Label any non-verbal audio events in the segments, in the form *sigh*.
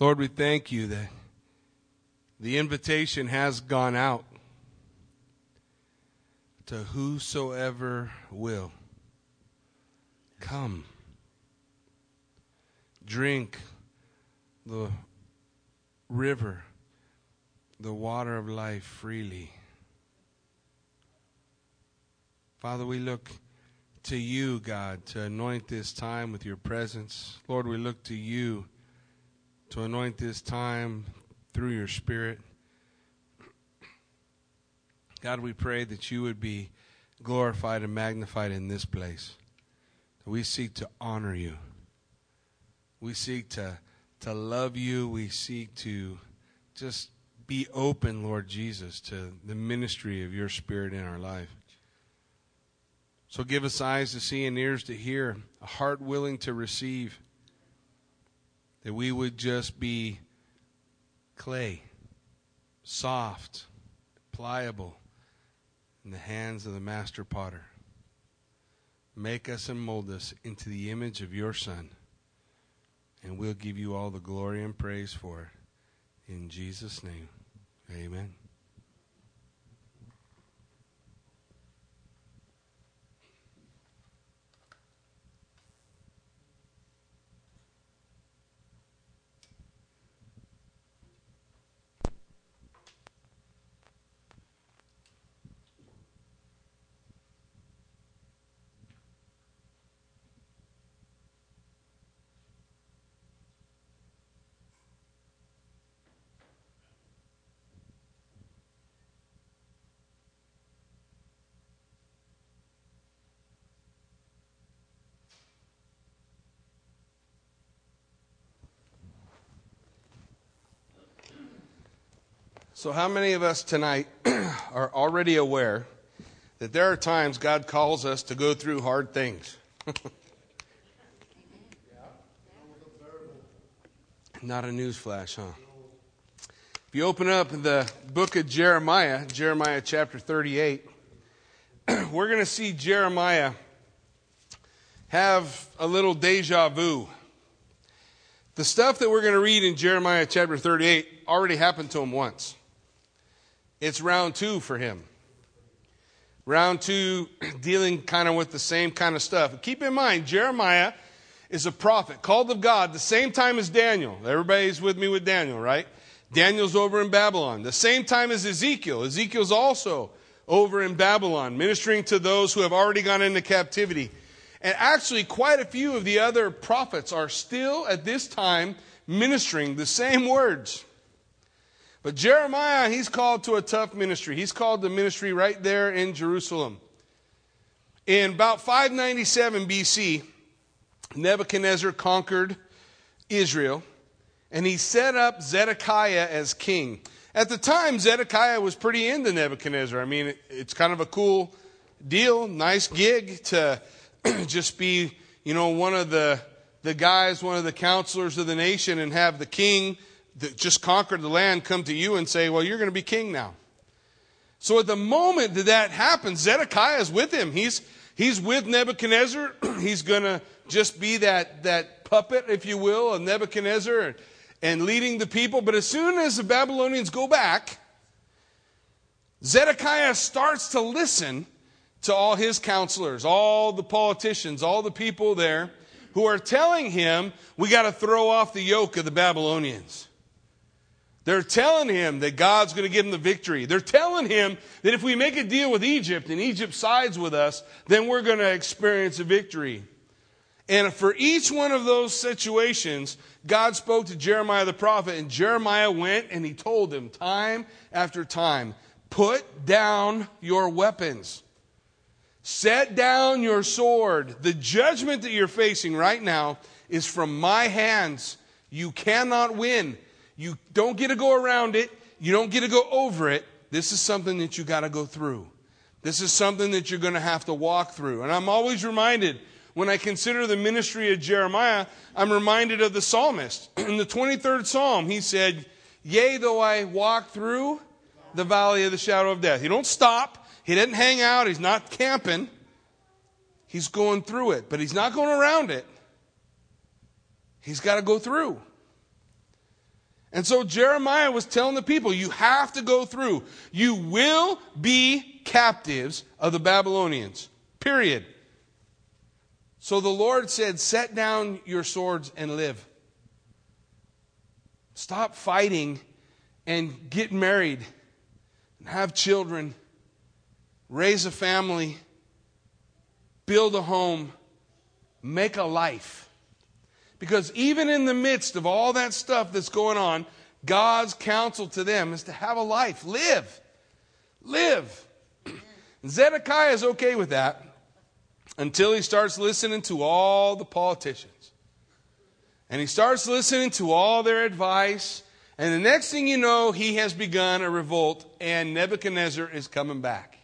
Lord, we thank you that the invitation has gone out to whosoever will. Come. Drink the river, the water of life freely. Father, we look to you, God, to anoint this time with your presence. Lord, we look to you to anoint this time through your Spirit. God, we pray that you would be glorified and magnified in this place. We seek to honor you. We seek to, to love you. We seek to just be open, Lord Jesus, to the ministry of your Spirit in our life. So give us eyes to see and ears to hear, a heart willing to receive, that we would just be clay, soft, pliable in the hands of the master potter. Make us and mold us into the image of your Son, and we'll give you all the glory and praise for it. In Jesus' name, amen. So, how many of us tonight *clears throat* are already aware that there are times God calls us to go through hard things? *laughs* Not a newsflash, huh? If you open up the book of Jeremiah, Jeremiah chapter 38, *clears throat* we're going to see Jeremiah have a little deja vu. The stuff that we're going to read in Jeremiah chapter 38 already happened to him once. It's round two for him. Round two, *clears throat* dealing kind of with the same kind of stuff. Keep in mind, Jeremiah is a prophet called of God the same time as Daniel. Everybody's with me with Daniel, right? Daniel's over in Babylon. The same time as Ezekiel. Ezekiel's also over in Babylon, ministering to those who have already gone into captivity. And actually, quite a few of the other prophets are still at this time ministering the same words. But Jeremiah, he's called to a tough ministry. He's called the ministry right there in Jerusalem. In about 597 BC, Nebuchadnezzar conquered Israel, and he set up Zedekiah as king. At the time, Zedekiah was pretty into Nebuchadnezzar. I mean, it's kind of a cool deal, nice gig to *clears throat* just be, you know, one of the, the guys, one of the counselors of the nation, and have the king that just conquered the land come to you and say, Well, you're going to be king now. So at the moment that that happens, Zedekiah is with him. He's, he's with Nebuchadnezzar. *clears throat* he's going to just be that, that puppet, if you will, of Nebuchadnezzar and, and leading the people. But as soon as the Babylonians go back, Zedekiah starts to listen to all his counselors, all the politicians, all the people there who are telling him, we got to throw off the yoke of the Babylonians. They're telling him that God's going to give him the victory. They're telling him that if we make a deal with Egypt and Egypt sides with us, then we're going to experience a victory. And for each one of those situations, God spoke to Jeremiah the prophet, and Jeremiah went and he told him time after time put down your weapons, set down your sword. The judgment that you're facing right now is from my hands. You cannot win. You don't get to go around it. You don't get to go over it. This is something that you got to go through. This is something that you're going to have to walk through. And I'm always reminded when I consider the ministry of Jeremiah, I'm reminded of the psalmist. *clears throat* In the 23rd Psalm, he said, Yea, though I walk through the valley of the shadow of death. He don't stop. He didn't hang out. He's not camping. He's going through it, but he's not going around it. He's got to go through. And so Jeremiah was telling the people, you have to go through. You will be captives of the Babylonians. Period. So the Lord said, Set down your swords and live. Stop fighting and get married and have children, raise a family, build a home, make a life. Because even in the midst of all that stuff that's going on, God's counsel to them is to have a life, live. Live. *clears throat* Zedekiah is okay with that until he starts listening to all the politicians. And he starts listening to all their advice. And the next thing you know, he has begun a revolt, and Nebuchadnezzar is coming back.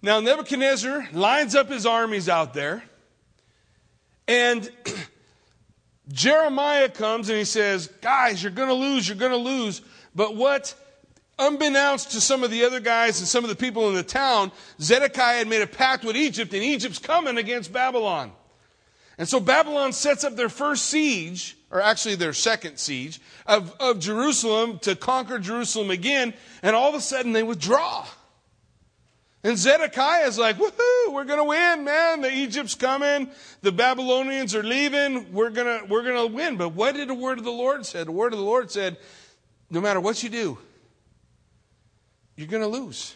Now, Nebuchadnezzar lines up his armies out there, and *clears throat* Jeremiah comes and he says, Guys, you're going to lose, you're going to lose. But what, unbeknownst to some of the other guys and some of the people in the town, Zedekiah had made a pact with Egypt, and Egypt's coming against Babylon. And so Babylon sets up their first siege, or actually their second siege, of, of Jerusalem to conquer Jerusalem again, and all of a sudden they withdraw. And Zedekiah is like, woohoo, we're going to win, man. The Egypt's coming. The Babylonians are leaving. We're to, we're to win. But what did the word of the Lord say? The word of the Lord said, no matter what you do, you're going to lose.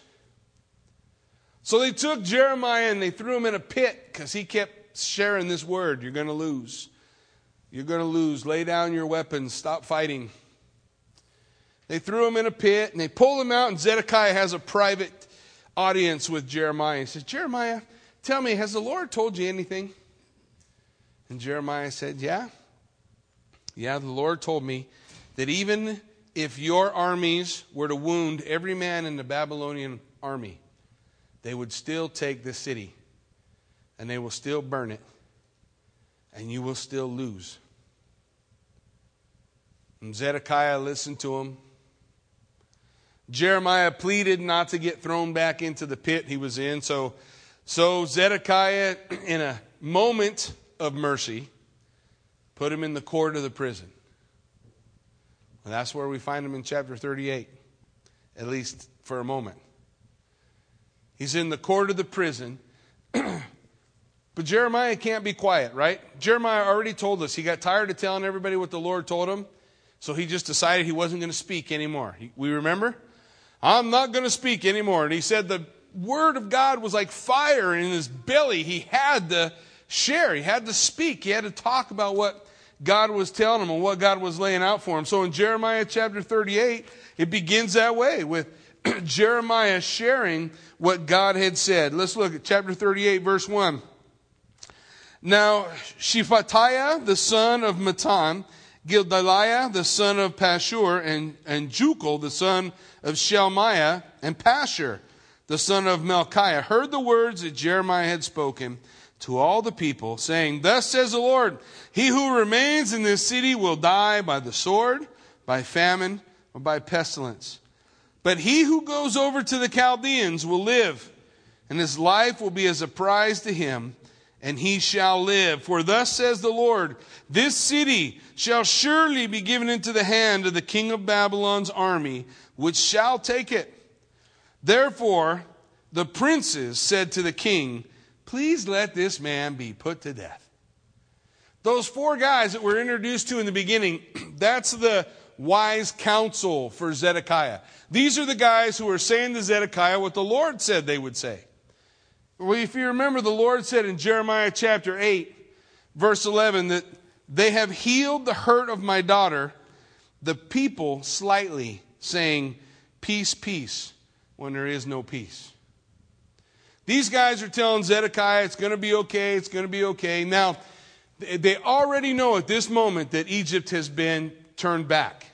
So they took Jeremiah and they threw him in a pit because he kept sharing this word. You're going to lose. You're going to lose. Lay down your weapons. Stop fighting. They threw him in a pit and they pulled him out, and Zedekiah has a private audience with Jeremiah. He says, Jeremiah, tell me, has the Lord told you anything? And Jeremiah said, Yeah. Yeah, the Lord told me that even if your armies were to wound every man in the Babylonian army, they would still take the city and they will still burn it and you will still lose. And Zedekiah listened to him Jeremiah pleaded not to get thrown back into the pit he was in. So, so Zedekiah, *clears throat* in a moment of mercy, put him in the court of the prison. And that's where we find him in chapter 38, at least for a moment. He's in the court of the prison. *clears throat* but Jeremiah can't be quiet, right? Jeremiah already told us he got tired of telling everybody what the Lord told him, so he just decided he wasn't going to speak anymore. We remember? I'm not going to speak anymore. And he said the word of God was like fire in his belly. He had to share, he had to speak, he had to talk about what God was telling him and what God was laying out for him. So in Jeremiah chapter 38, it begins that way with *clears throat* Jeremiah sharing what God had said. Let's look at chapter 38, verse 1. Now, Shephatiah, the son of Mattan, Gedaliah, the son of Pashur, and, and Jucal, the son of Shelmiah, and Pashur, the son of Malchiah, heard the words that Jeremiah had spoken to all the people, saying, Thus says the Lord, He who remains in this city will die by the sword, by famine, or by pestilence. But he who goes over to the Chaldeans will live, and his life will be as a prize to him, and he shall live. For thus says the Lord, This city shall surely be given into the hand of the king of Babylon's army, which shall take it. Therefore, the princes said to the king, Please let this man be put to death. Those four guys that we're introduced to in the beginning, *clears throat* that's the wise counsel for Zedekiah. These are the guys who are saying to Zedekiah what the Lord said they would say. Well, if you remember, the Lord said in Jeremiah chapter 8, verse 11, that they have healed the hurt of my daughter, the people slightly saying, Peace, peace, when there is no peace. These guys are telling Zedekiah it's going to be okay, it's going to be okay. Now, they already know at this moment that Egypt has been turned back.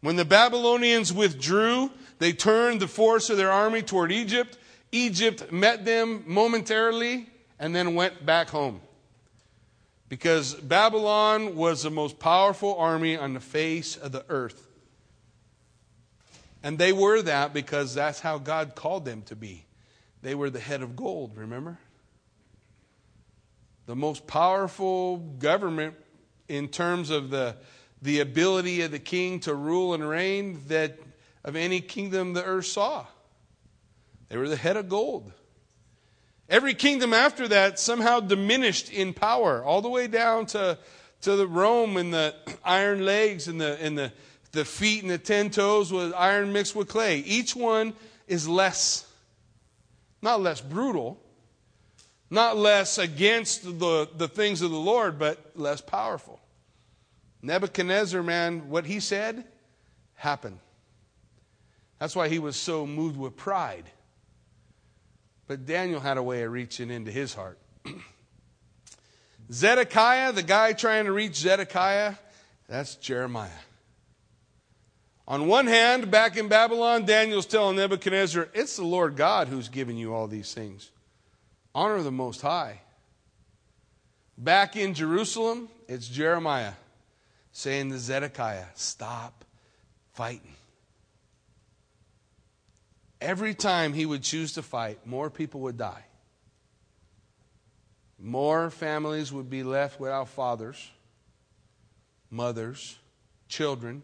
When the Babylonians withdrew, they turned the force of their army toward Egypt. Egypt met them momentarily and then went back home. Because Babylon was the most powerful army on the face of the earth. And they were that because that's how God called them to be. They were the head of gold, remember? The most powerful government in terms of the, the ability of the king to rule and reign that of any kingdom the earth saw. They were the head of gold. Every kingdom after that somehow diminished in power, all the way down to, to the Rome and the *clears throat* iron legs and the, and the, the feet and the ten toes with iron mixed with clay. Each one is less, not less brutal, not less against the, the things of the Lord, but less powerful. Nebuchadnezzar, man, what he said happened. That's why he was so moved with pride. But Daniel had a way of reaching into his heart. *clears throat* Zedekiah, the guy trying to reach Zedekiah, that's Jeremiah. On one hand, back in Babylon, Daniel's telling Nebuchadnezzar, it's the Lord God who's given you all these things. Honor the Most High. Back in Jerusalem, it's Jeremiah saying to Zedekiah, Stop fighting. Every time he would choose to fight, more people would die. More families would be left without fathers, mothers, children.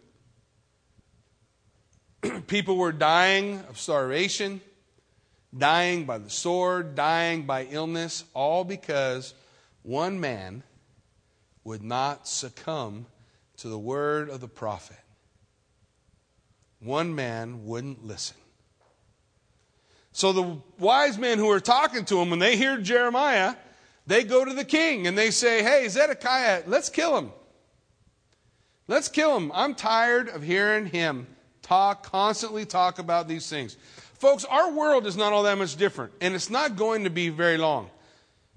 *clears throat* people were dying of starvation, dying by the sword, dying by illness, all because one man would not succumb to the word of the prophet. One man wouldn't listen. So the wise men who are talking to him, when they hear Jeremiah, they go to the king and they say, Hey, Zedekiah, let's kill him. Let's kill him. I'm tired of hearing him talk, constantly talk about these things. Folks, our world is not all that much different, and it's not going to be very long.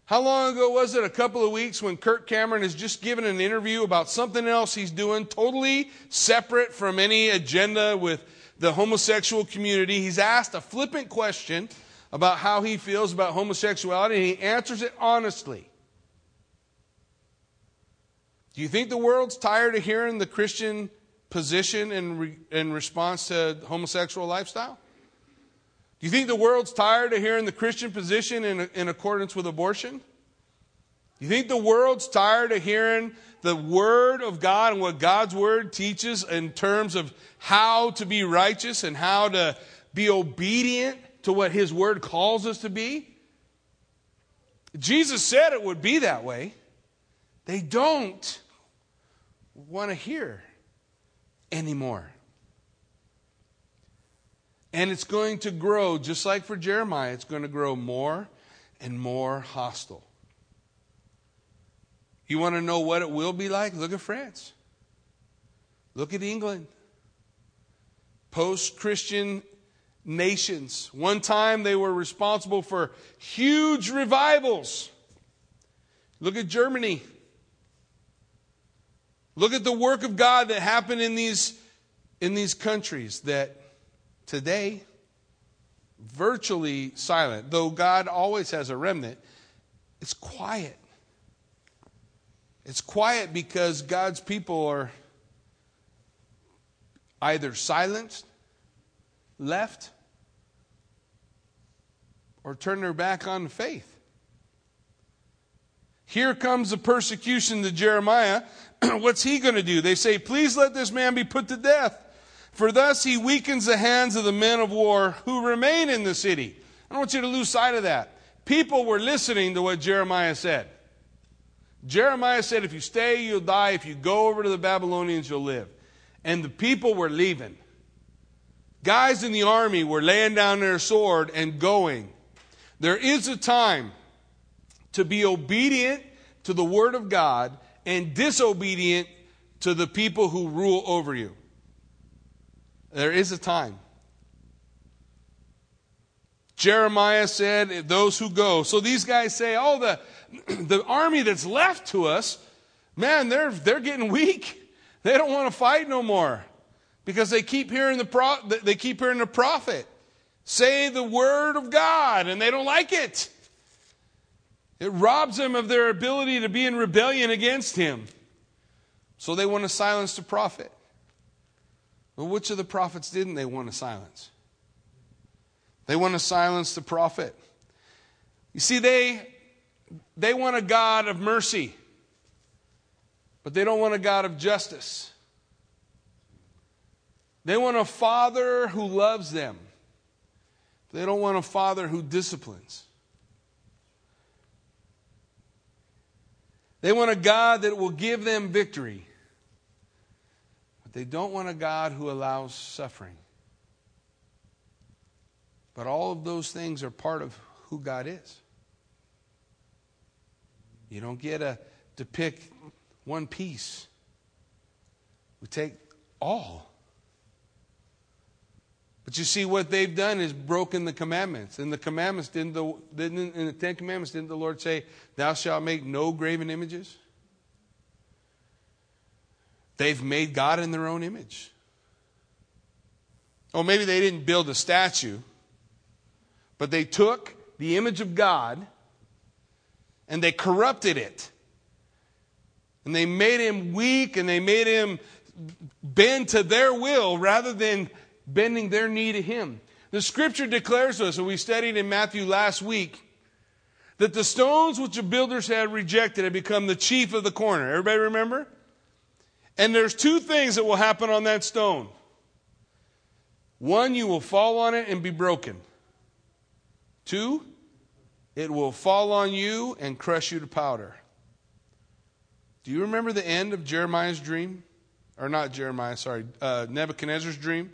How long ago was it? A couple of weeks when Kirk Cameron has just given an interview about something else he's doing, totally separate from any agenda with the homosexual community. He's asked a flippant question about how he feels about homosexuality, and he answers it honestly. Do you think the world's tired of hearing the Christian position in, re- in response to homosexual lifestyle? Do you think the world's tired of hearing the Christian position in, in accordance with abortion? Do you think the world's tired of hearing the Word of God and what God's Word teaches in terms of how to be righteous and how to be obedient to what His Word calls us to be? Jesus said it would be that way. They don't want to hear anymore. And it's going to grow, just like for Jeremiah, it's going to grow more and more hostile. You want to know what it will be like? Look at France. Look at England. Post Christian nations. One time they were responsible for huge revivals. Look at Germany. Look at the work of God that happened in these, in these countries that today virtually silent. Though God always has a remnant, it's quiet. It's quiet because God's people are either silenced, left, or turn their back on faith. Here comes the persecution to Jeremiah. *clears throat* What's he going to do? They say, Please let this man be put to death. For thus he weakens the hands of the men of war who remain in the city. I don't want you to lose sight of that. People were listening to what Jeremiah said. Jeremiah said, If you stay, you'll die. If you go over to the Babylonians, you'll live. And the people were leaving. Guys in the army were laying down their sword and going. There is a time to be obedient to the word of God and disobedient to the people who rule over you. There is a time. Jeremiah said, Those who go. So these guys say, Oh, the, *clears throat* the army that's left to us, man, they're, they're getting weak. *laughs* They don't want to fight no more because they keep hearing the, pro, they keep hearing the prophet say the word of God and they don't like it. It robs them of their ability to be in rebellion against him. So they want to silence the prophet. Well, which of the prophets didn't they want to silence? They want to silence the prophet. You see, they, they want a God of mercy, but they don't want a God of justice. They want a father who loves them. They don't want a father who disciplines. They want a God that will give them victory. But they don't want a God who allows suffering. But all of those things are part of who God is. You don't get a, to pick one piece. We take all. But you see, what they've done is broken the commandments. And the commandments didn't the, didn't, in the Ten Commandments, didn't the Lord say, Thou shalt make no graven images? They've made God in their own image. Or maybe they didn't build a statue, but they took the image of God and they corrupted it. And they made him weak and they made him bend to their will rather than bending their knee to him. The scripture declares to us, and we studied in Matthew last week, that the stones which the builders had rejected had become the chief of the corner. Everybody remember? And there's two things that will happen on that stone. One, you will fall on it and be broken. Two, it will fall on you and crush you to powder. Do you remember the end of Jeremiah's dream? Or not Jeremiah, sorry, uh, Nebuchadnezzar's dream?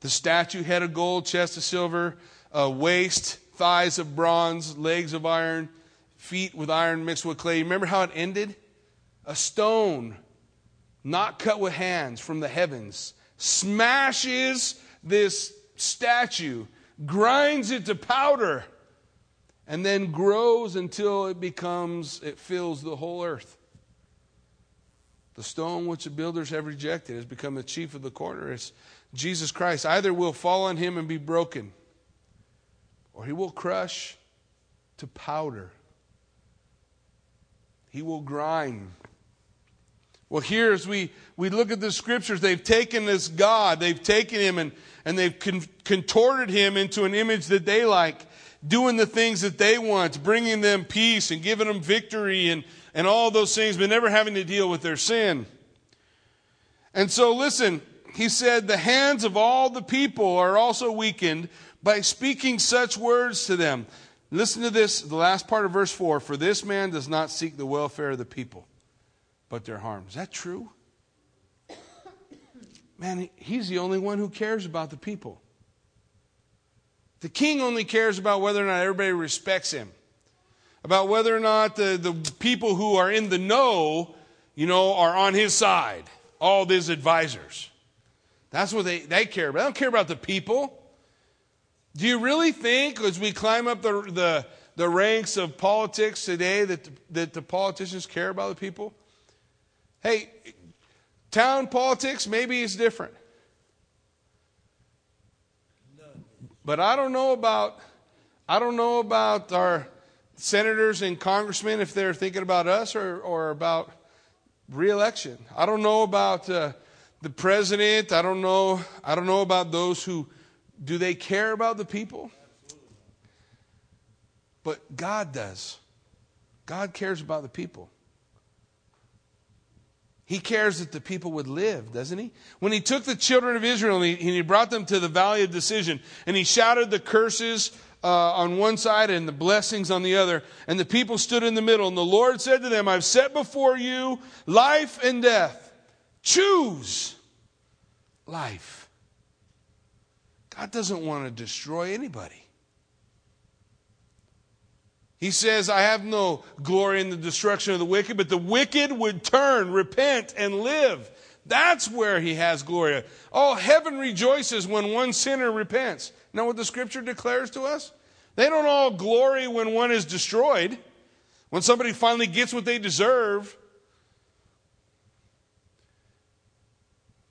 The statue, head of gold, chest of silver, uh, waist, thighs of bronze, legs of iron, feet with iron mixed with clay. Remember how it ended? A stone, not cut with hands, from the heavens, smashes this statue, grinds it to powder, and then grows until it becomes, it fills the whole earth. The stone which the builders have rejected has become the chief of the corner. It's Jesus Christ. Either will fall on him and be broken, or he will crush to powder. He will grind. Well, here as we, we look at the scriptures, they've taken this God, they've taken him and, and they've con- contorted him into an image that they like, doing the things that they want, bringing them peace and giving them victory and, and all those things, but never having to deal with their sin. And so, listen, he said, The hands of all the people are also weakened by speaking such words to them. Listen to this, the last part of verse 4 For this man does not seek the welfare of the people, but their harm. Is that true? Man, he's the only one who cares about the people. The king only cares about whether or not everybody respects him, about whether or not the, the people who are in the know, you know, are on his side, all his advisors. That's what they, they care about. They don't care about the people. Do you really think, as we climb up the, the, the ranks of politics today, that, that the politicians care about the people? Hey, town politics, maybe it's different. But I don't know about I don't know about our senators and congressmen if they're thinking about us or, or about reelection. I don't know about uh, the president. I don't know. I don't know about those who do they care about the people? But God does. God cares about the people. He cares that the people would live, doesn't he? When he took the children of Israel and he, brought them to the valley of decision and he shouted the curses uh, on one side and the blessings on the other, and the people stood in the middle, and the Lord said to them, I've set before you life and death. Choose life. God doesn't want to destroy anybody. He says, I have no glory in the destruction of the wicked, but the wicked would turn, repent, and live. That's where he has glory. Oh, heaven rejoices when one sinner repents. Know what the scripture declares to us? They don't all glory when one is destroyed, when somebody finally gets what they deserve.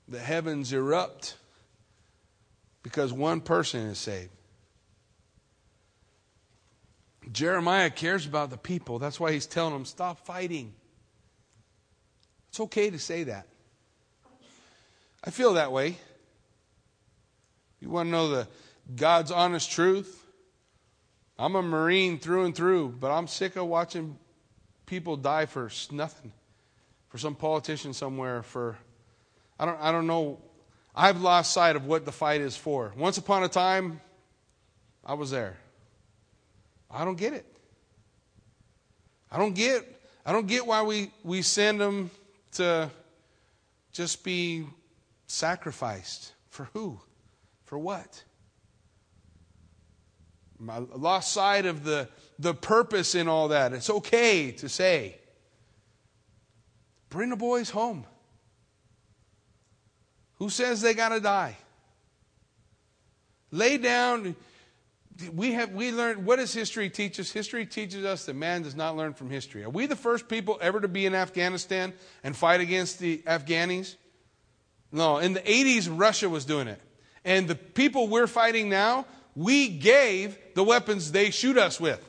The heavens erupt because one person is saved. Jeremiah cares about the people. That's why he's telling them, stop fighting. It's okay to say that. I feel that way. You want to know the God's honest truth? I'm a Marine through and through, but I'm sick of watching people die for nothing. For some politician somewhere, for I don't I don't know I've lost sight of what the fight is for. Once upon a time, I was there. I don't get it. I don't get I don't get why we, we send them to just be sacrificed. For who? For what? I lost sight of the, the purpose in all that. It's okay to say, bring the boys home. Who says they got to die? Lay down. We have we learned what does history teach us? History teaches us that man does not learn from history. Are we the first people ever to be in Afghanistan and fight against the Afghanis? No, in the 80s Russia was doing it. And the people we're fighting now, we gave the weapons they shoot us with.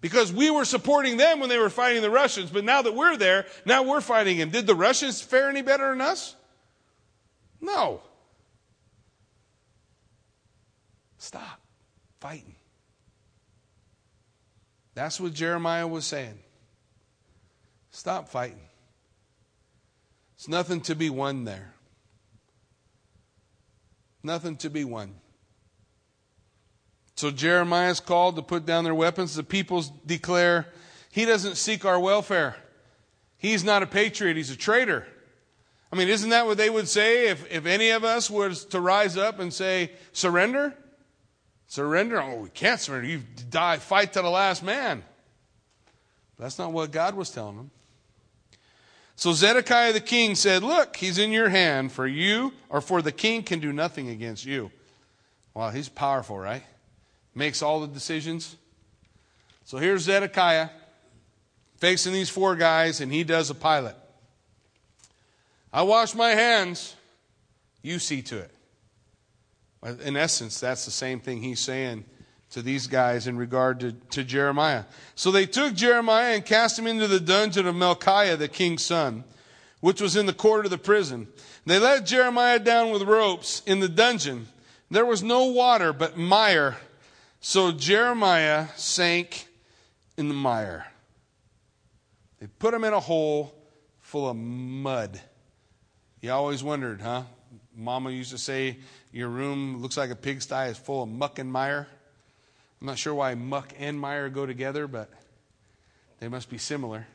Because we were supporting them when they were fighting the Russians, but now that we're there, now we're fighting them. Did the Russians fare any better than us? No. Stop fighting. That's what Jeremiah was saying. Stop fighting. It's nothing to be won there. Nothing to be won. So Jeremiah is called to put down their weapons. The peoples declare, He doesn't seek our welfare. He's not a patriot, he's a traitor. I mean, isn't that what they would say if, if any of us was to rise up and say, surrender? Surrender? Oh, we can't surrender. You die, fight to the last man. That's not what God was telling them. So Zedekiah the king said, Look, he's in your hand, for you or for the king can do nothing against you. Wow, he's powerful, right? Makes all the decisions. So here's Zedekiah facing these four guys, and he does a Pilate. I wash my hands, you see to it. In essence, that's the same thing he's saying to these guys in regard to, to Jeremiah. So they took Jeremiah and cast him into the dungeon of Malchiah, the king's son, which was in the court of the prison. They let Jeremiah down with ropes in the dungeon. There was no water but mire. So Jeremiah sank in the mire. They put him in a hole full of mud. You always wondered, huh? Mama used to say, Your room looks like a pigsty, is full of muck and mire. I'm not sure why muck and mire go together, but they must be similar.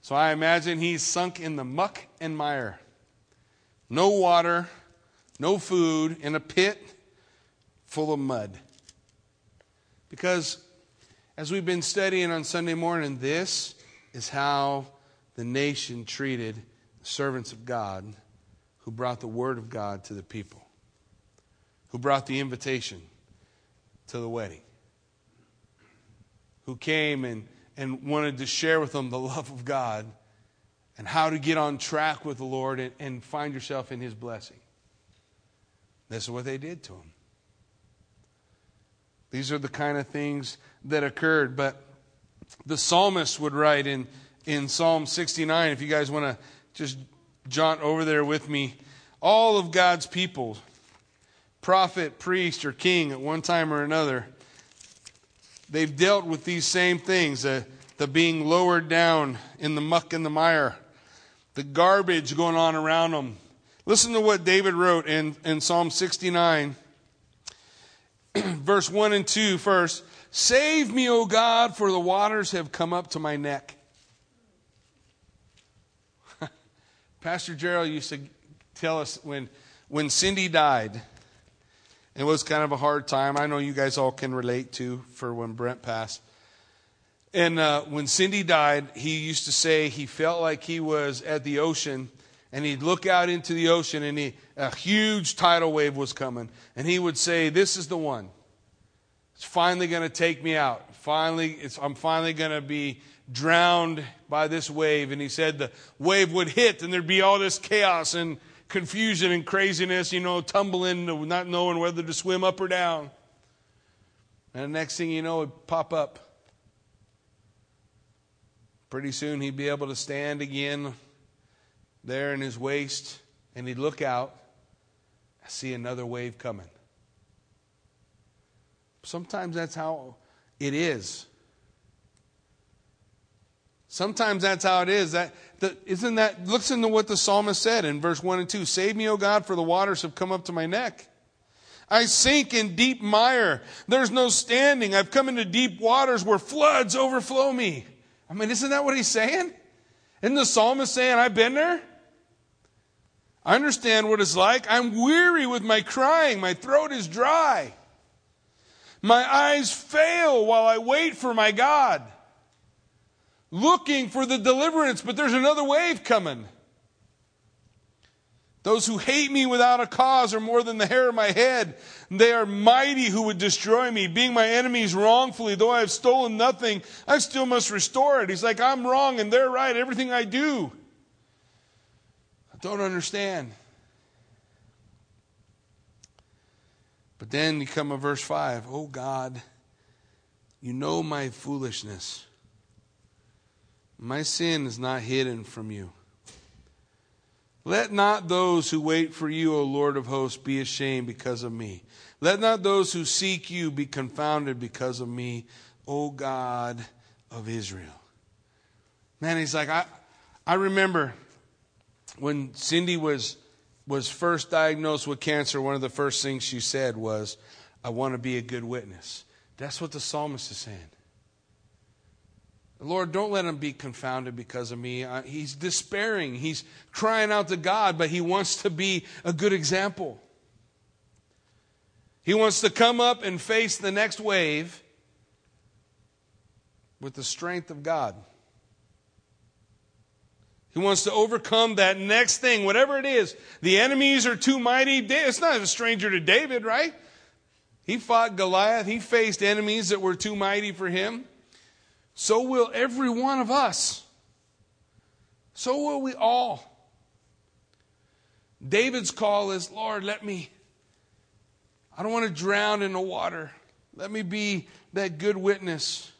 So I imagine he's sunk in the muck and mire. No water, no food, in a pit full of mud. Because as we've been studying on Sunday morning, this is how the nation treated the servants of God who brought the Word of God to the people, who brought the invitation to the wedding, who came and, and wanted to share with them the love of God and how to get on track with the Lord and, and find yourself in His blessing. This is what they did to him. These are the kind of things that occurred. But the psalmist would write in, in Psalm 69, if you guys want to just jaunt over there with me, all of God's people prophet, priest, or king at one time or another, they've dealt with these same things the, the being lowered down in the muck and the mire, the garbage going on around them. Listen to what David wrote in, in Psalm 69, *clears throat* verse 1 and 2 first. Save me, O God, for the waters have come up to my neck. *laughs* Pastor Gerald used to tell us when, when Cindy died, it was kind of a hard time. I know you guys all can relate to for when Brent passed. And uh, when Cindy died, he used to say he felt like he was at the ocean, and he'd look out into the ocean, and he, a huge tidal wave was coming, and he would say, "This is the one. It's finally going to take me out. Finally, I'm finally going to be drowned by this wave." And he said the wave would hit, and there'd be all this chaos and confusion and craziness, you know, tumbling, not knowing whether to swim up or down. And the next thing you know, it'd pop up. Pretty soon he'd be able to stand again there in his waist, and he'd look out. I see another wave coming. Sometimes that's how it is. Sometimes that's how it is. That the, isn't that listen to what the psalmist said in verse 1 and 2. Save me, O God, for the waters have come up to my neck. I sink in deep mire. There's no standing. I've come into deep waters where floods overflow me. I mean, isn't that what he's saying? Isn't the psalmist saying, I've been there? I understand what it's like. I'm weary with my crying. My throat is dry. My eyes fail while I wait for my God looking for the deliverance, but there's another wave coming. Those who hate me without a cause are more than the hair of my head. They are mighty who would destroy me. Being my enemies wrongfully, though I have stolen nothing, I still must restore it. He's like, I'm wrong and they're right. Everything I do. I don't understand. But then you come to verse 5. Oh God, you know my foolishness. My sin is not hidden from you. Let not those who wait for you, O Lord of hosts, be ashamed because of me. Let not those who seek you be confounded because of me, O God of Israel. Man, he's like, I, I remember when Cindy was, was first diagnosed with cancer, one of the first things she said was, I want to be a good witness. That's what the psalmist is saying. Lord, don't let him be confounded because of me. He's despairing. He's crying out to God, but he wants to be a good example. He wants to come up and face the next wave with the strength of God. He wants to overcome that next thing, whatever it is. The enemies are too mighty. It's not a stranger to David, right? He fought Goliath. He faced enemies that were too mighty for him so will every one of us. So will we all. David's call is, Lord, let me, I don't want to drown in the water. Let me be that good witness.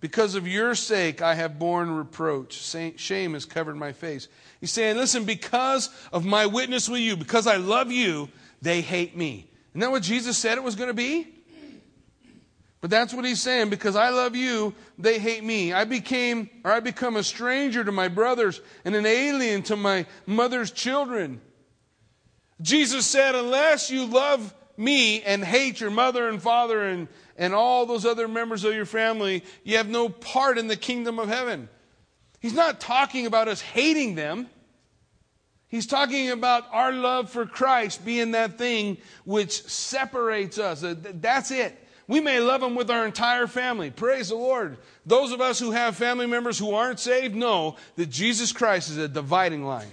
Because of your sake, I have borne reproach. Shame has covered my face. He's saying, listen, because of my witness with you, because I love you, they hate me. Isn't that what Jesus said it was going to be? But that's what he's saying because I love you, they hate me. I became or I become a stranger to my brothers and an alien to my mother's children. Jesus said, unless you love me and hate your mother and father and, and all those other members of your family, you have no part in the kingdom of heaven. He's not talking about us hating them. He's talking about our love for Christ being that thing which separates us. That's it. We may love them with our entire family. Praise the Lord. Those of us who have family members who aren't saved know that Jesus Christ is a dividing line.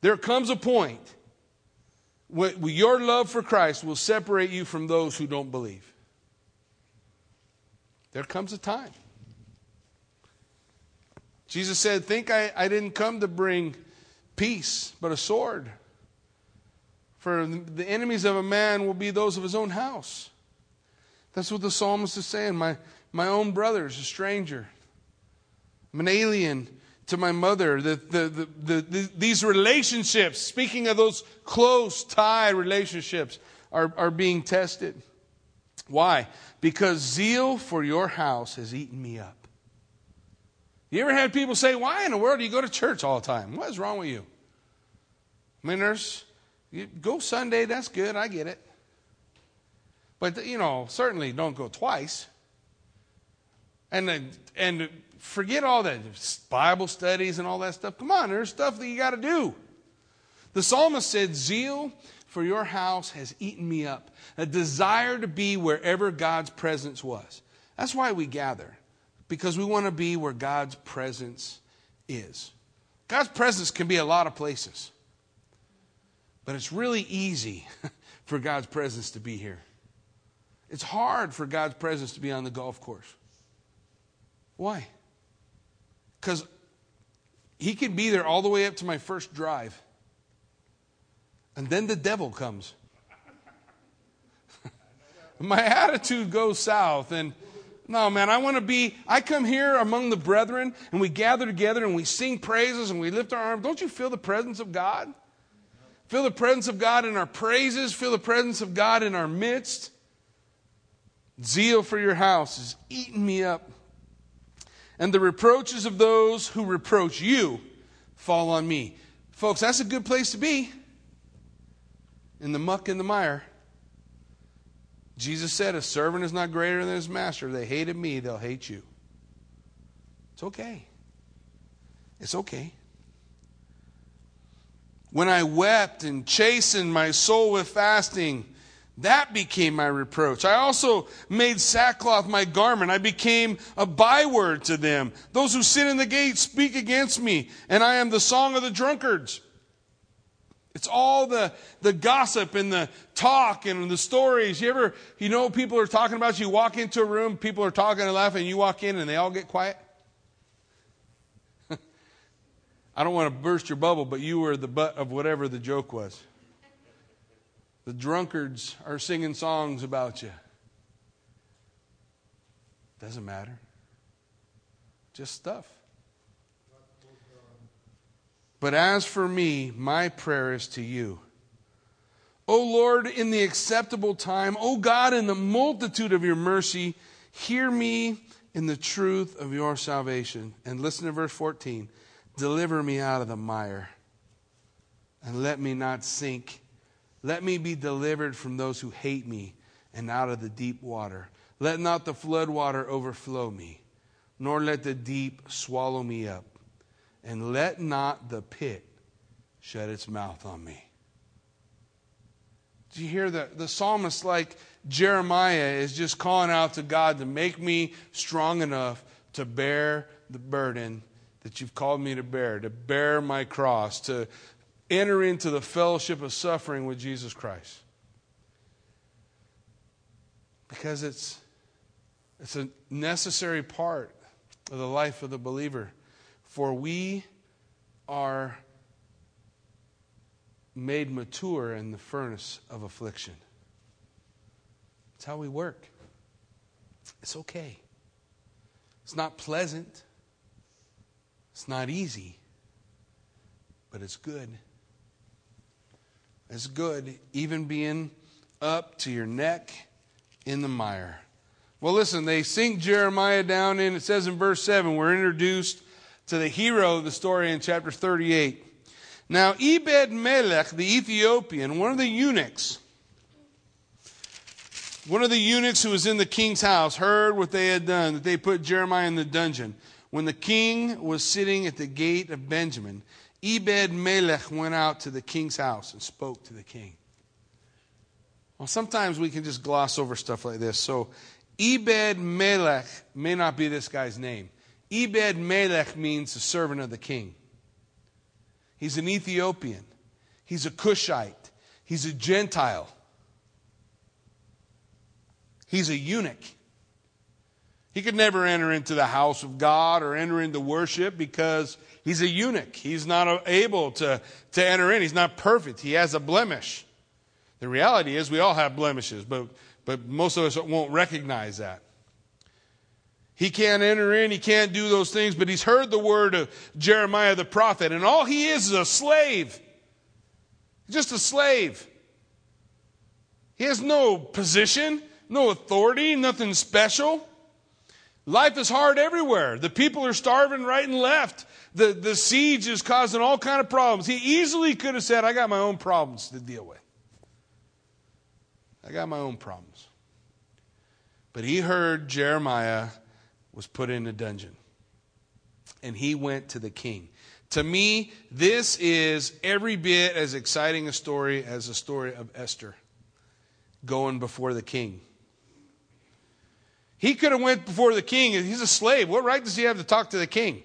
There comes a point when your love for Christ will separate you from those who don't believe. There comes a time. Jesus said, Think I, I didn't come to bring peace, but a sword. For the enemies of a man will be those of his own house. That's what the psalmist is saying. My, my own brother is a stranger. I'm an alien to my mother. The, the, the, the, these relationships, speaking of those close tie relationships, are, are being tested. Why? Because zeal for your house has eaten me up. You ever had people say, Why in the world do you go to church all the time? What is wrong with you? I mean, there's, you go Sunday, that's good, I get it. But, you know, certainly don't go twice. And, and forget all that Bible studies and all that stuff. Come on, there's stuff that you got to do. The psalmist said, Zeal for your house has eaten me up. A desire to be wherever God's presence was. That's why we gather, because we want to be where God's presence is. God's presence can be a lot of places, but it's really easy *laughs* for God's presence to be here. It's hard for God's presence to be on the golf course. Why? Because He can be there all the way up to my first drive. And then the devil comes. *laughs* my attitude goes south. And no, man, I want to be, I come here among the brethren and we gather together and we sing praises and we lift our arms. Don't you feel the presence of God? Feel the presence of God in our praises, feel the presence of God in our midst. Zeal for your house is eating me up. and the reproaches of those who reproach you fall on me. Folks, that's a good place to be. In the muck and the mire. Jesus said, A servant is not greater than his master. They hated me, they'll hate you. It's okay. It's okay. When I wept and chastened my soul with fasting, that became my reproach. I also made sackcloth my garment. I became a byword to them. Those who sit in the gate speak against me, and I am the song of the drunkards. It's all the, the gossip and the talk and the stories. You ever, you know, people are talking about you, you walk into a room, people are talking and laughing, you walk in and they all get quiet? *laughs* I don't want to burst your bubble, but you were the butt of whatever the joke was. The drunkards are singing songs about you. Doesn't matter. Just stuff. But as for me, my prayer is to you. O Lord, in the acceptable time, O God, in the multitude of your mercy, hear me in the truth of your salvation. And listen to verse 14 Deliver me out of the mire, and let me not sink let me be delivered from those who hate me and out of the deep water. Let not the flood water overflow me, nor let the deep swallow me up. And let not the pit shut its mouth on me. Do you hear the, the psalmist, like Jeremiah, is just calling out to God to make me strong enough to bear the burden that you've called me to bear, to bear my cross, to, enter into the fellowship of suffering with Jesus Christ. Because it's, it's a necessary part of the life of the believer. For we are made mature in the furnace of affliction. It's how we work. It's okay. It's not pleasant. It's not easy. But it's good. It's good, even being up to your neck in the mire. Well, listen, they sink Jeremiah down in, it says in verse 7, we're introduced to the hero of the story in chapter 38. Now, Ebed Melech, the Ethiopian, one of the eunuchs, one of the eunuchs who was in the king's house, heard what they had done, that they put Jeremiah in the dungeon. When the king was sitting at the gate of Benjamin, Ebed Melech went out to the king's house and spoke to the king. Well, sometimes we can just gloss over stuff like this. So, Ebed Melech may not be this guy's name. Ebed Melech means the servant of the king. He's an Ethiopian, he's a Cushite, he's a Gentile, he's a eunuch. He could never enter into the house of God or enter into worship because He's a eunuch. He's not able to, to enter in. He's not perfect. He has a blemish. The reality is we all have blemishes, but, but most of us won't recognize that. He can't enter in, he can't do those things, but he's heard the word of Jeremiah the prophet, and all he is is a slave. Just a slave. He has no position, no authority, nothing special. Life is hard everywhere. The people are starving right and left. The, the siege is causing all kind of problems. He easily could have said, I got my own problems to deal with. I got my own problems. But he heard Jeremiah was put in a dungeon. And he went to the king. To me, this is every bit as exciting a story as the story of Esther going before the king. He could have went before the king. He's a slave. What right does he have to talk to the king?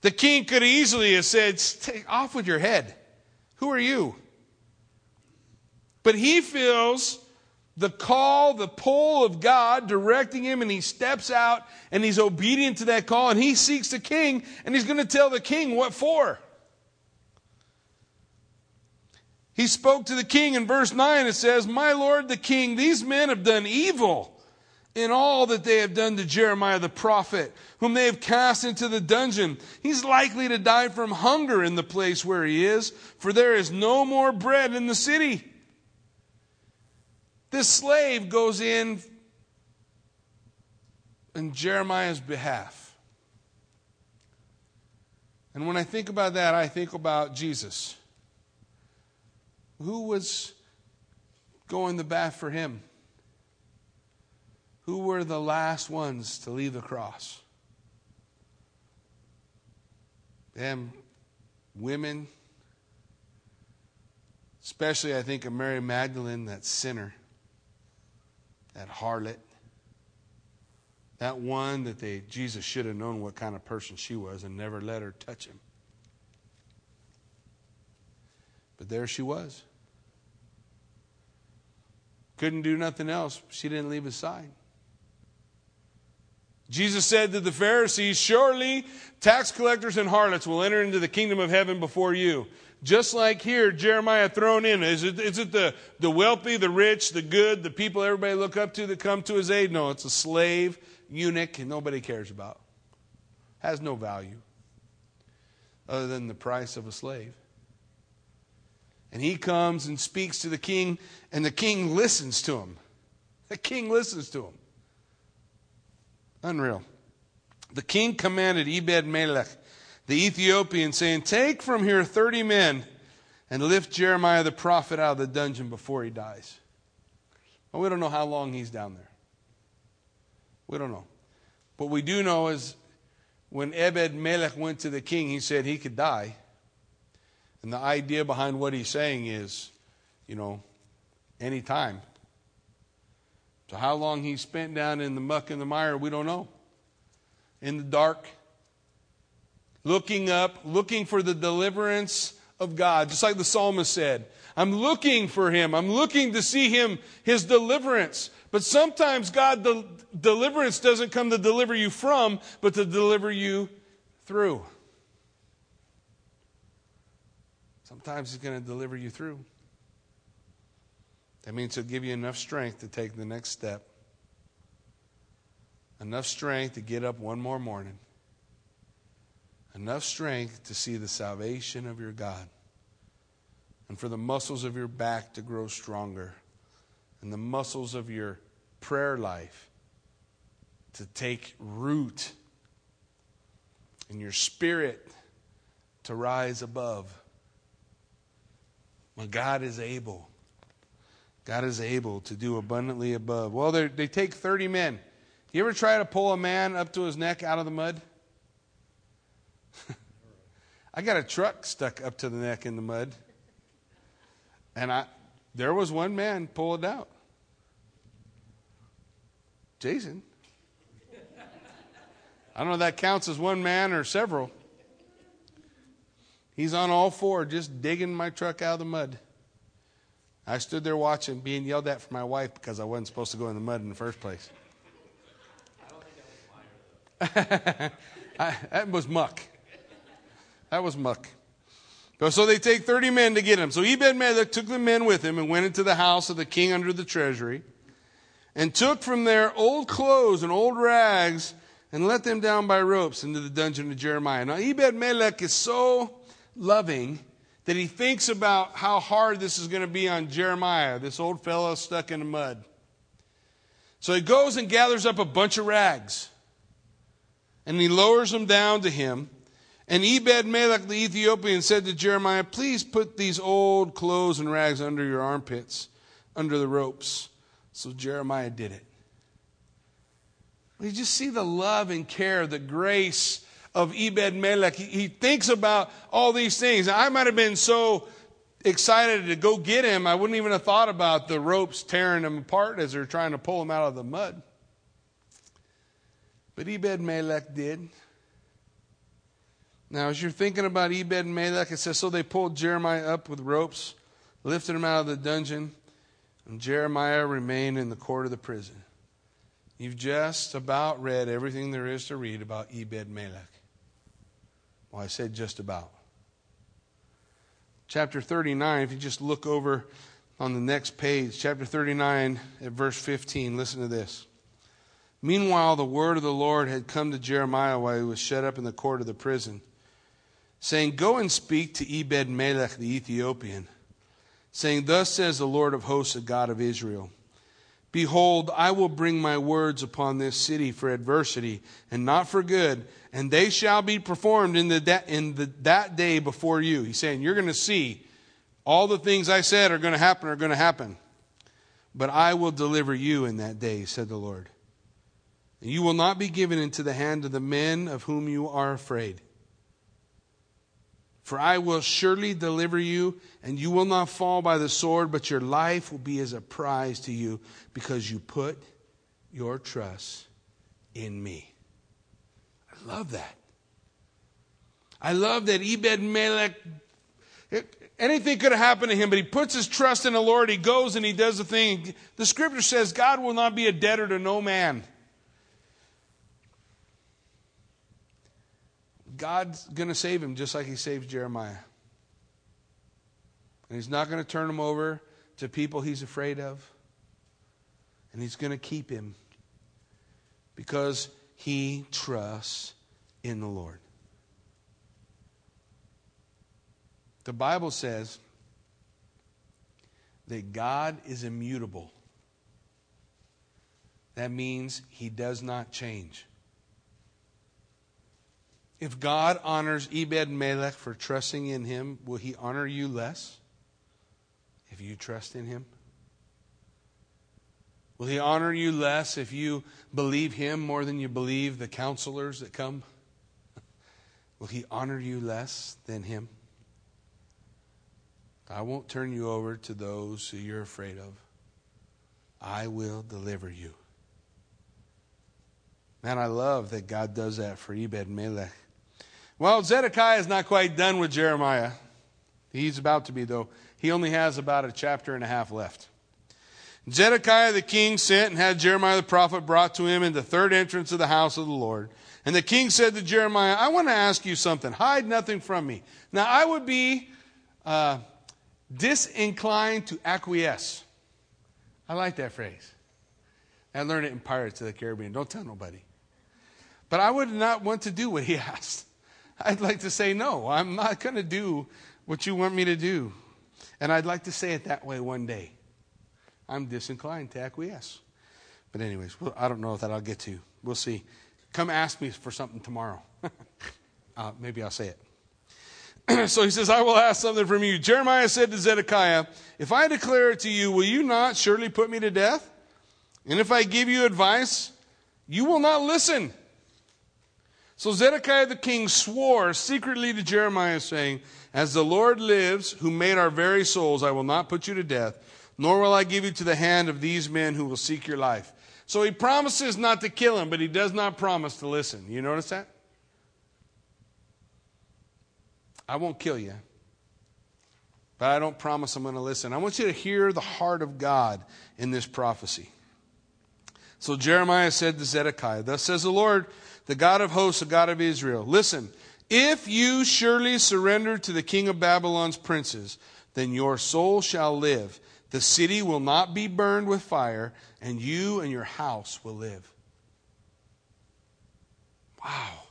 The king could easily have said, off with your head. Who are you? But he feels the call, the pull of God directing him, and he steps out and he's obedient to that call, and he seeks the king, and he's going to tell the king what for. He spoke to the king in verse 9. It says, My lord the king, these men have done evil in all that they have done to Jeremiah the prophet, whom they have cast into the dungeon. He's likely to die from hunger in the place where he is, for there is no more bread in the city. This slave goes in in Jeremiah's behalf. And when I think about that, I think about Jesus. Who was going the bath for him? Who were the last ones to leave the cross? Them women, especially I think of Mary Magdalene, that sinner, that harlot, that one that they Jesus should have known what kind of person she was and never let her touch him. But there she was. Couldn't do nothing else. She didn't leave his side. Jesus said to the Pharisees, Surely tax collectors and harlots will enter into the kingdom of heaven before you. Just like here, Jeremiah thrown in. Is it, is it the, the wealthy, the rich, the good, the people everybody look up to that come to his aid? No, it's a slave, eunuch, and nobody cares about. Has no value other than the price of a slave. And he comes and speaks to the king, and the king listens to him. The king listens to him. Unreal. The king commanded Ebed Melech, the Ethiopian, saying, Take from here 30 men and lift Jeremiah the prophet out of the dungeon before he dies. Well, we don't know how long he's down there. We don't know. What we do know is when Ebed Melech went to the king, he said he could die. And the idea behind what he's saying is, you know, any time. So, how long he spent down in the muck and the mire, we don't know. In the dark, looking up, looking for the deliverance of God, just like the psalmist said. I'm looking for him. I'm looking to see him, his deliverance. But sometimes God, the deliverance doesn't come to deliver you from, but to deliver you through. Sometimes He's going to deliver you through. That means He'll give you enough strength to take the next step, enough strength to get up one more morning, enough strength to see the salvation of your God, and for the muscles of your back to grow stronger, and the muscles of your prayer life to take root, and your spirit to rise above. Well, God is able. God is able to do abundantly above. Well, they take 30 men. You ever try to pull a man up to his neck out of the mud? *laughs* I got a truck stuck up to the neck in the mud. And I there was one man pull it out. Jason. I don't know if that counts as one man or several. He's on all four, just digging my truck out of the mud. I stood there watching, being yelled at for my wife because I wasn't supposed to go in the mud in the first place. I don't think that was fire. I, that was muck. That was muck. So they take 30 men to get him. So Ebed Melech took the men with him and went into the house of the king under the treasury and took from there old clothes and old rags and let them down by ropes into the dungeon of Jeremiah. Now Ebed Melech is so loving that he thinks about how hard this is going to be on Jeremiah, this old fellow stuck in the mud. So he goes and gathers up a bunch of rags and he lowers them down to him. And Ebed Melech the Ethiopian said to Jeremiah, Please put these old clothes and rags under your armpits, under the ropes. So Jeremiah did it. You just see the love and care, the grace of Ebed Melech. He, he thinks about all these things. I might have been so excited to go get him, I wouldn't even have thought about the ropes tearing him apart as they're trying to pull him out of the mud. But Ebed Melech did. Now, as you're thinking about Ebed Melech, it says, So they pulled Jeremiah up with ropes, lifted him out of the dungeon, and Jeremiah remained in the court of the prison. You've just about read everything there is to read about Ebed Melech. Well, I said just about. Chapter 39, if you just look over on the next page, chapter 39 at verse 15, listen to this. Meanwhile, the word of the Lord had come to Jeremiah while he was shut up in the court of the prison, saying, Go and speak to Ebed Melech the Ethiopian, saying, Thus says the Lord of hosts, the God of Israel Behold, I will bring my words upon this city for adversity and not for good, and they shall be performed in, the, in the, that day before you. He's saying, You're going to see all the things I said are going to happen, are going to happen. But I will deliver you in that day, said the Lord. And you will not be given into the hand of the men of whom you are afraid. For I will surely deliver you, and you will not fall by the sword, but your life will be as a prize to you, because you put your trust in me. I love that. I love that Ebed Melech, anything could have happened to him, but he puts his trust in the Lord. He goes and he does the thing. The scripture says God will not be a debtor to no man. God's going to save him just like he saves Jeremiah. And he's not going to turn him over to people he's afraid of. And he's going to keep him because he trusts in the Lord. The Bible says that God is immutable. That means he does not change. If God honors Ebed Melech for trusting in him, will he honor you less if you trust in him? Will he honor you less if you believe him more than you believe the counselors that come? *laughs* Will he honor you less than him? I won't turn you over to those who you're afraid of. I will deliver you. Man, I love that God does that for Ebed Melech. Well, Zedekiah is not quite done with Jeremiah. He's about to be, though. He only has about a chapter and a half left. Zedekiah the king sent and had Jeremiah the prophet brought to him in the third entrance of the house of the Lord. And the king said to Jeremiah, I want to ask you something. Hide nothing from me. Now, I would be uh, disinclined to acquiesce. I like that phrase. I learned it in Pirates of the Caribbean. Don't tell nobody. But I would not want to do what he *laughs* asked. I'd like to say, no, I'm not going to do what you want me to do. And I'd like to say it that way one day. I'm disinclined to acquiesce. But, anyways, well, I don't know if that I'll get to. We'll see. Come ask me for something tomorrow. *laughs* uh, maybe I'll say it. *clears throat* so he says, I will ask something from you. Jeremiah said to Zedekiah, If I declare it to you, will you not surely put me to death? And if I give you advice, you will not listen. So Zedekiah the king swore secretly to Jeremiah, saying, As the Lord lives, who made our very souls, I will not put you to death, nor will I give you to the hand of these men who will seek your life. So he promises not to kill him, but he does not promise to listen. You notice that? I won't kill you, but I don't promise I'm going to listen. I want you to hear the heart of God in this prophecy. So Jeremiah said to Zedekiah, Thus says the Lord, the God of hosts, the God of Israel. Listen, if you surely surrender to the king of Babylon's princes, then your soul shall live. The city will not be burned with fire, and you and your house will live. Wow.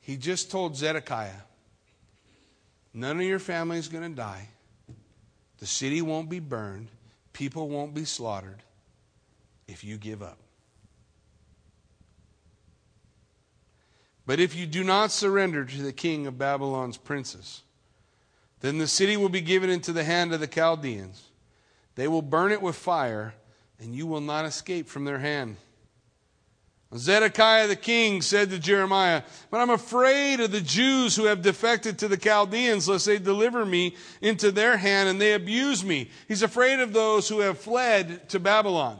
He just told Zedekiah, none of your family is going to die. The city won't be burned. People won't be slaughtered if you give up. But if you do not surrender to the king of Babylon's princes, then the city will be given into the hand of the Chaldeans. They will burn it with fire, and you will not escape from their hand. Zedekiah the king said to Jeremiah, But I'm afraid of the Jews who have defected to the Chaldeans, lest they deliver me into their hand and they abuse me. He's afraid of those who have fled to Babylon.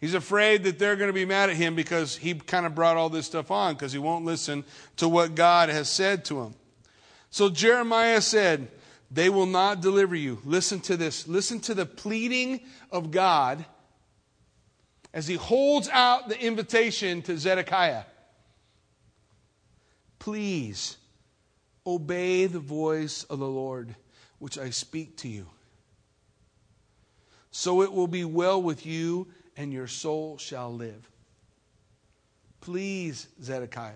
He's afraid that they're going to be mad at him because he kind of brought all this stuff on because he won't listen to what God has said to him. So Jeremiah said, They will not deliver you. Listen to this. Listen to the pleading of God as he holds out the invitation to Zedekiah. Please obey the voice of the Lord, which I speak to you. So it will be well with you and your soul shall live. Please, Zedekiah,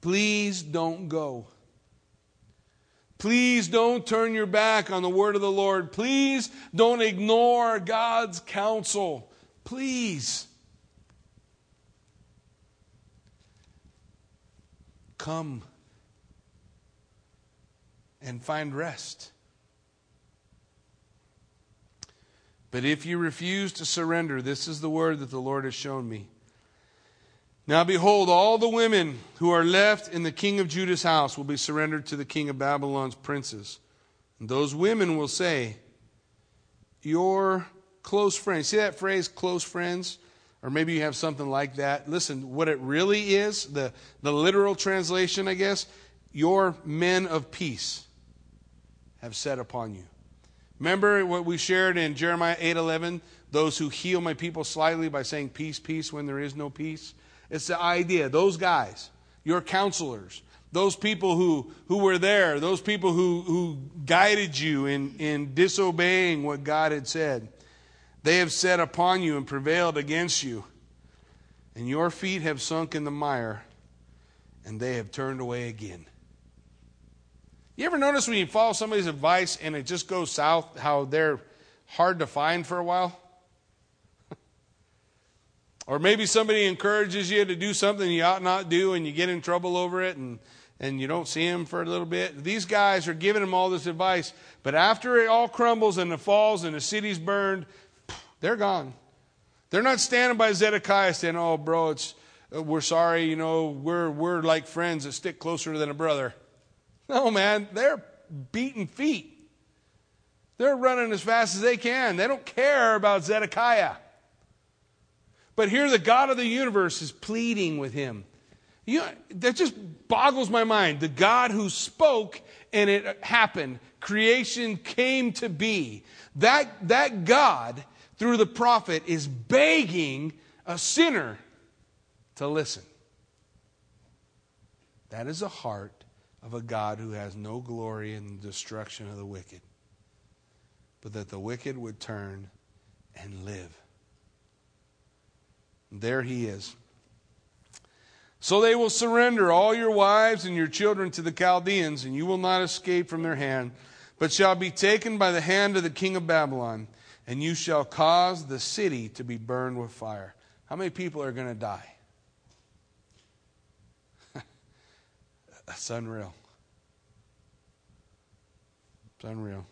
please don't go. Please don't turn your back on the word of the Lord. Please don't ignore God's counsel. Please. Come and find rest. But if you refuse to surrender, this is the word that the Lord has shown me. Now behold, all the women who are left in the king of Judah's house will be surrendered to the king of Babylon's princes. And those women will say, Your close friends. See that phrase, close friends? Or maybe you have something like that. Listen, what it really is, the, the literal translation, I guess, your men of peace have set upon you. Remember what we shared in Jeremiah 8:11, those who heal my people slightly by saying peace, peace when there is no peace? It's the idea. Those guys, your counselors, those people who, who were there, those people who, who guided you in, in disobeying what God had said, they have set upon you and prevailed against you. And your feet have sunk in the mire, and they have turned away again. You ever notice when you follow somebody's advice and it just goes south, how they're hard to find for a while? *laughs* Or maybe somebody encourages you to do something you ought not do and you get in trouble over it and, and you don't see them for a little bit. These guys are giving them all this advice, but after it all crumbles and it falls and the city's burned, they're gone. They're not standing by Zedekiah saying, "Oh, bro, it's uh, we're sorry, you know, we're we're like friends that stick closer than a brother." No, man, they're beating feet. They're running as fast as they can. They don't care about Zedekiah. But here, the God of the universe is pleading with him. You know, that just boggles my mind. The God who spoke and it happened, creation came to be. That, that God, through the prophet, is begging a sinner to listen. That is the heart of a God who has no glory in the destruction of the wicked, but that the wicked would turn and live. There he is. So they will surrender all your wives and your children to the Chaldeans, and you will not escape from their hand, but shall be taken by the hand of the king of Babylon, and you shall cause the city to be burned with fire. How many people are going to die? That's unreal. It's unreal.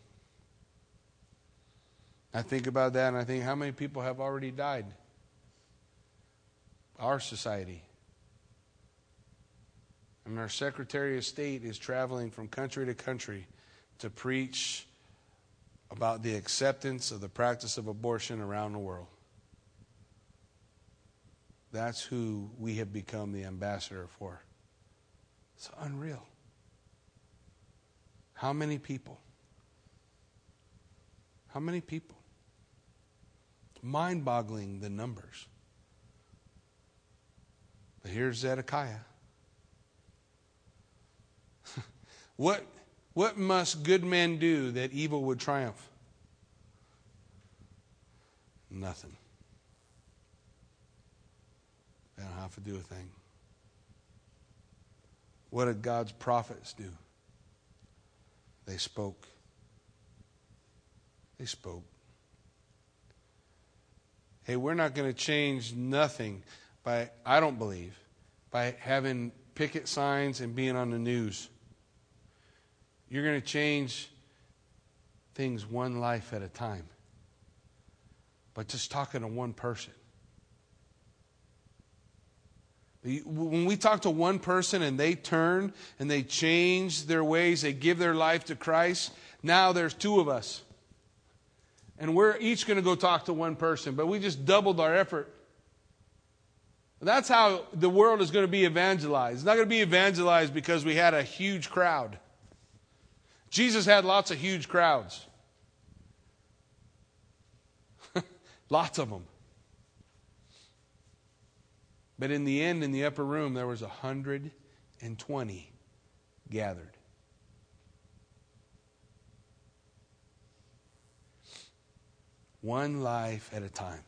I think about that and I think how many people have already died? our society. And our Secretary of State is traveling from country to country to preach about the acceptance of the practice of abortion around the world. That's who we have become the ambassador for. It's unreal. How many people? How many people? Mind boggling the numbers. But here's Zedekiah. *laughs* what, what must good men do that evil would triumph? Nothing. They don't have to do a thing. What did God's prophets do? They spoke. They spoke. Hey, we're not going to change nothing by, I don't believe, by having picket signs and being on the news. You're going to change things one life at a time. But just talking to one person. When we talk to one person and they turn and they change their ways, they give their life to Christ, now there's two of us. And we're each going to go talk to one person, but we just doubled our effort. That's how the world is going to be evangelized. It's not going to be evangelized because we had a huge crowd. Jesus had lots of huge crowds. *laughs* lots of them. But in the end, in the upper room, there was 120 gathered. One life at a time.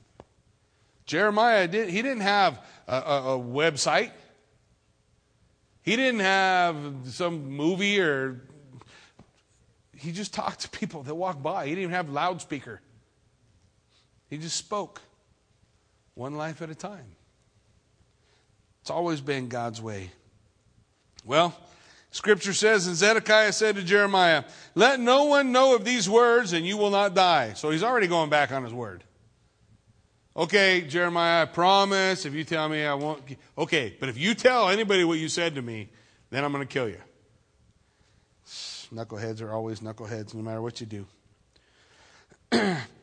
Jeremiah, did, he didn't have a, a, a website. He didn't have some movie or he just talked to people that walked by. He didn't even have loudspeaker. He just spoke one life at a time. It's always been God's way. Well, Scripture says, and Zedekiah said to Jeremiah, Let no one know of these words, and you will not die. So he's already going back on his word. Okay, Jeremiah, I promise if you tell me I won't. Okay, but if you tell anybody what you said to me, then I'm going to kill you. Knuckleheads are always knuckleheads, no matter what you do. *clears throat*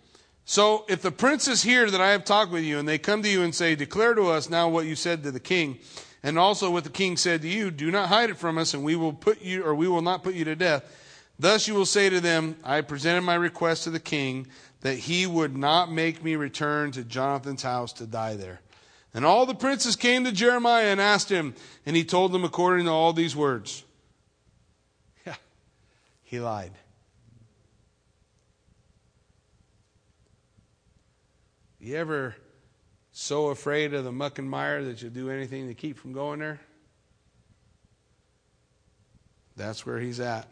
so, if the princes hear that I have talked with you, and they come to you and say, Declare to us now what you said to the king, and also what the king said to you, do not hide it from us, and we will put you, or we will not put you to death. Thus you will say to them, I presented my request to the king that he would not make me return to Jonathan's house to die there. And all the princes came to Jeremiah and asked him, and he told them according to all these words. *laughs* Yeah, he lied. You ever so afraid of the muck and mire that you'll do anything to keep from going there? That's where he's at.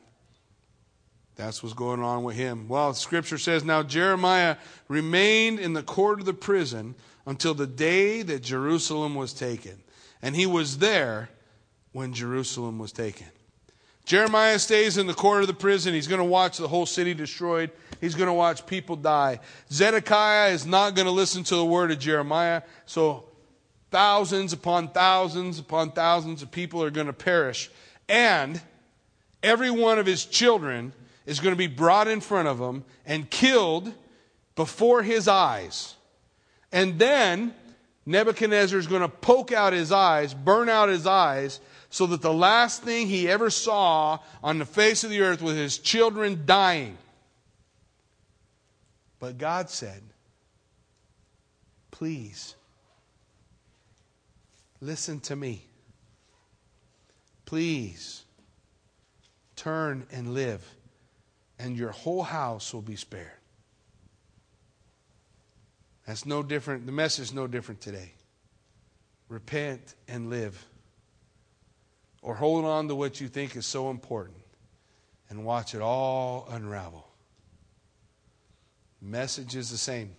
That's what's going on with him. Well, scripture says now Jeremiah remained in the court of the prison until the day that Jerusalem was taken. And he was there when Jerusalem was taken. Jeremiah stays in the court of the prison. He's going to watch the whole city destroyed. He's going to watch people die. Zedekiah is not going to listen to the word of Jeremiah. So thousands upon thousands upon thousands of people are going to perish. And every one of his children is going to be brought in front of him and killed before his eyes. And then Nebuchadnezzar is going to poke out his eyes, burn out his eyes, so that the last thing he ever saw on the face of the earth was his children dying. But God said, Please, listen to me. Please, turn and live and your whole house will be spared. That's no different. The message is no different today. Repent and live. Or hold on to what you think is so important and watch it all unravel. Message is the same.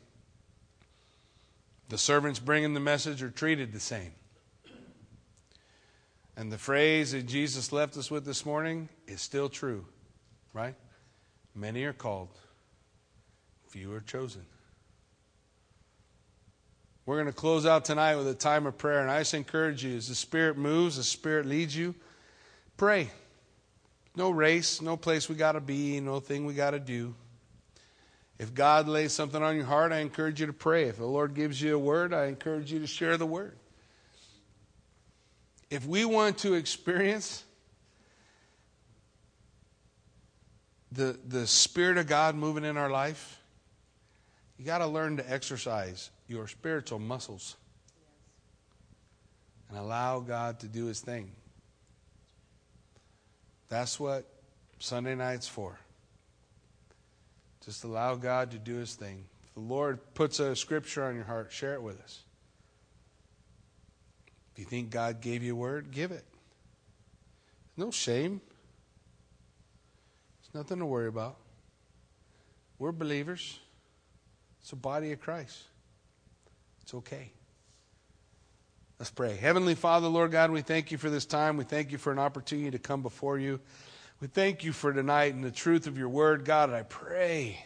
The servants bringing the message are treated the same. And the phrase that Jesus left us with this morning is still true, right? Many are called, few are chosen. We're going to close out tonight with a time of prayer, and I just encourage you as the Spirit moves, the Spirit leads you, pray. No race, no place we got to be, no thing we got to do. If God lays something on your heart, I encourage you to pray. If the Lord gives you a word, I encourage you to share the word. If we want to experience the, the Spirit of God moving in our life, you got to learn to exercise your spiritual muscles and allow God to do His thing. That's what Sunday night's for. Just allow God to do His thing. If the Lord puts a scripture on your heart, share it with us. If you think God gave you a word, give it. No shame. It's nothing to worry about. We're believers. It's a body of Christ. It's okay. Let's pray. Heavenly Father, Lord God, we thank you for this time. We thank you for an opportunity to come before you. We thank you for tonight and the truth of your word, God. I pray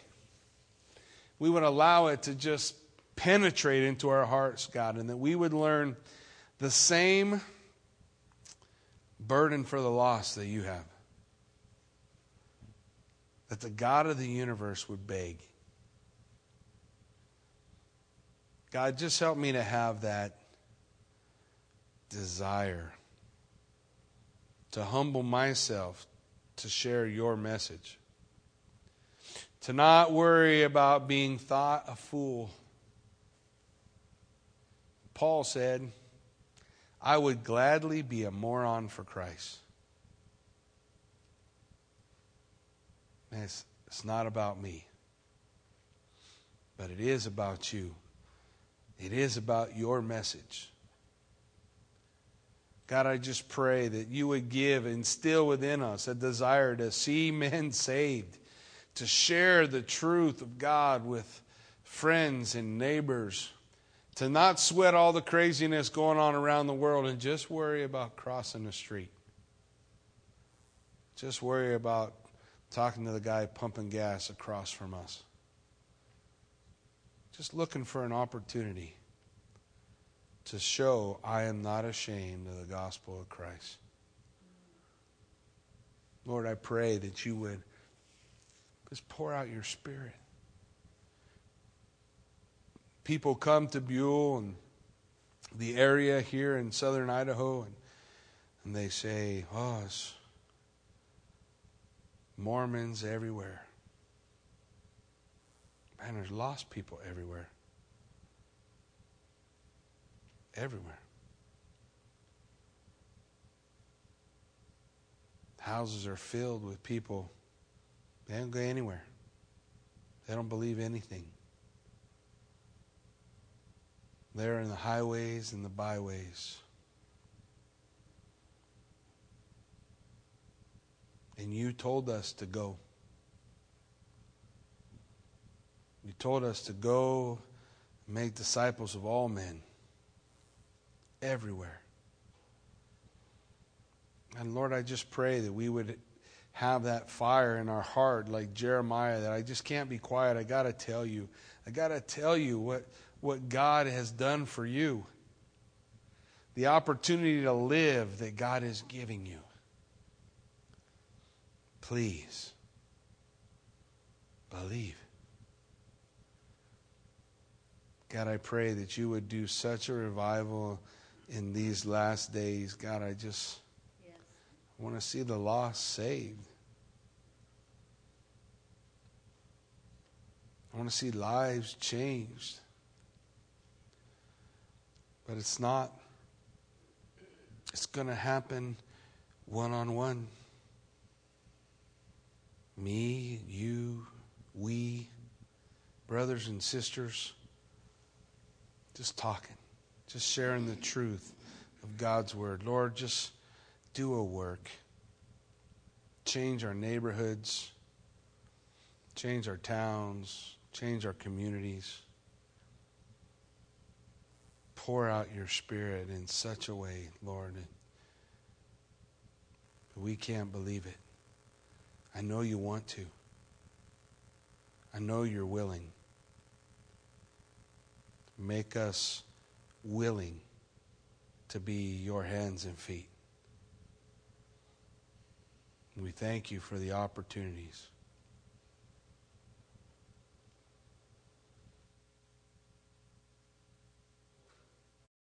we would allow it to just penetrate into our hearts, God, and that we would learn the same burden for the lost that you have that the God of the universe would beg. God, just help me to have that desire to humble myself to share your message. To not worry about being thought a fool. Paul said, I would gladly be a moron for Christ. It's, it's not about me, but it is about you. It is about your message. God, I just pray that you would give, instill within us a desire to see *laughs* men saved, to share the truth of God with friends and neighbors, to not sweat all the craziness going on around the world and just worry about crossing the street. Just worry about talking to the guy pumping gas across from us. Just looking for an opportunity to show I am not ashamed of the gospel of Christ. Lord, I pray that you would just pour out your spirit. People come to Buhl and the area here in southern Idaho and, and they say, oh, Mormons everywhere. Man, there's lost people everywhere. Everywhere. Houses are filled with people. They don't go anywhere. They don't believe anything. They're in the highways and the byways. And you told us to go. You told us to go make disciples of all men, everywhere. And Lord, I just pray that we would have that fire in our heart like Jeremiah, that I just can't be quiet. I got to tell you. I got to tell you what, what God has done for you. The opportunity to live that God is giving you. Please believe. God, I pray that you would do such a revival in these last days. God, I just yes. want to see the lost saved. I want to see lives changed. But it's not, it's going to happen one on one me, you, we, brothers and sisters, just talking, just sharing the truth of God's Word. Lord, just do a work. Change our neighborhoods, change our towns, change our communities. Pour out your Spirit in such a way, Lord, that we can't believe it. I know you want to. I know you're willing. Make us willing to be your hands and feet. We thank you for the opportunities.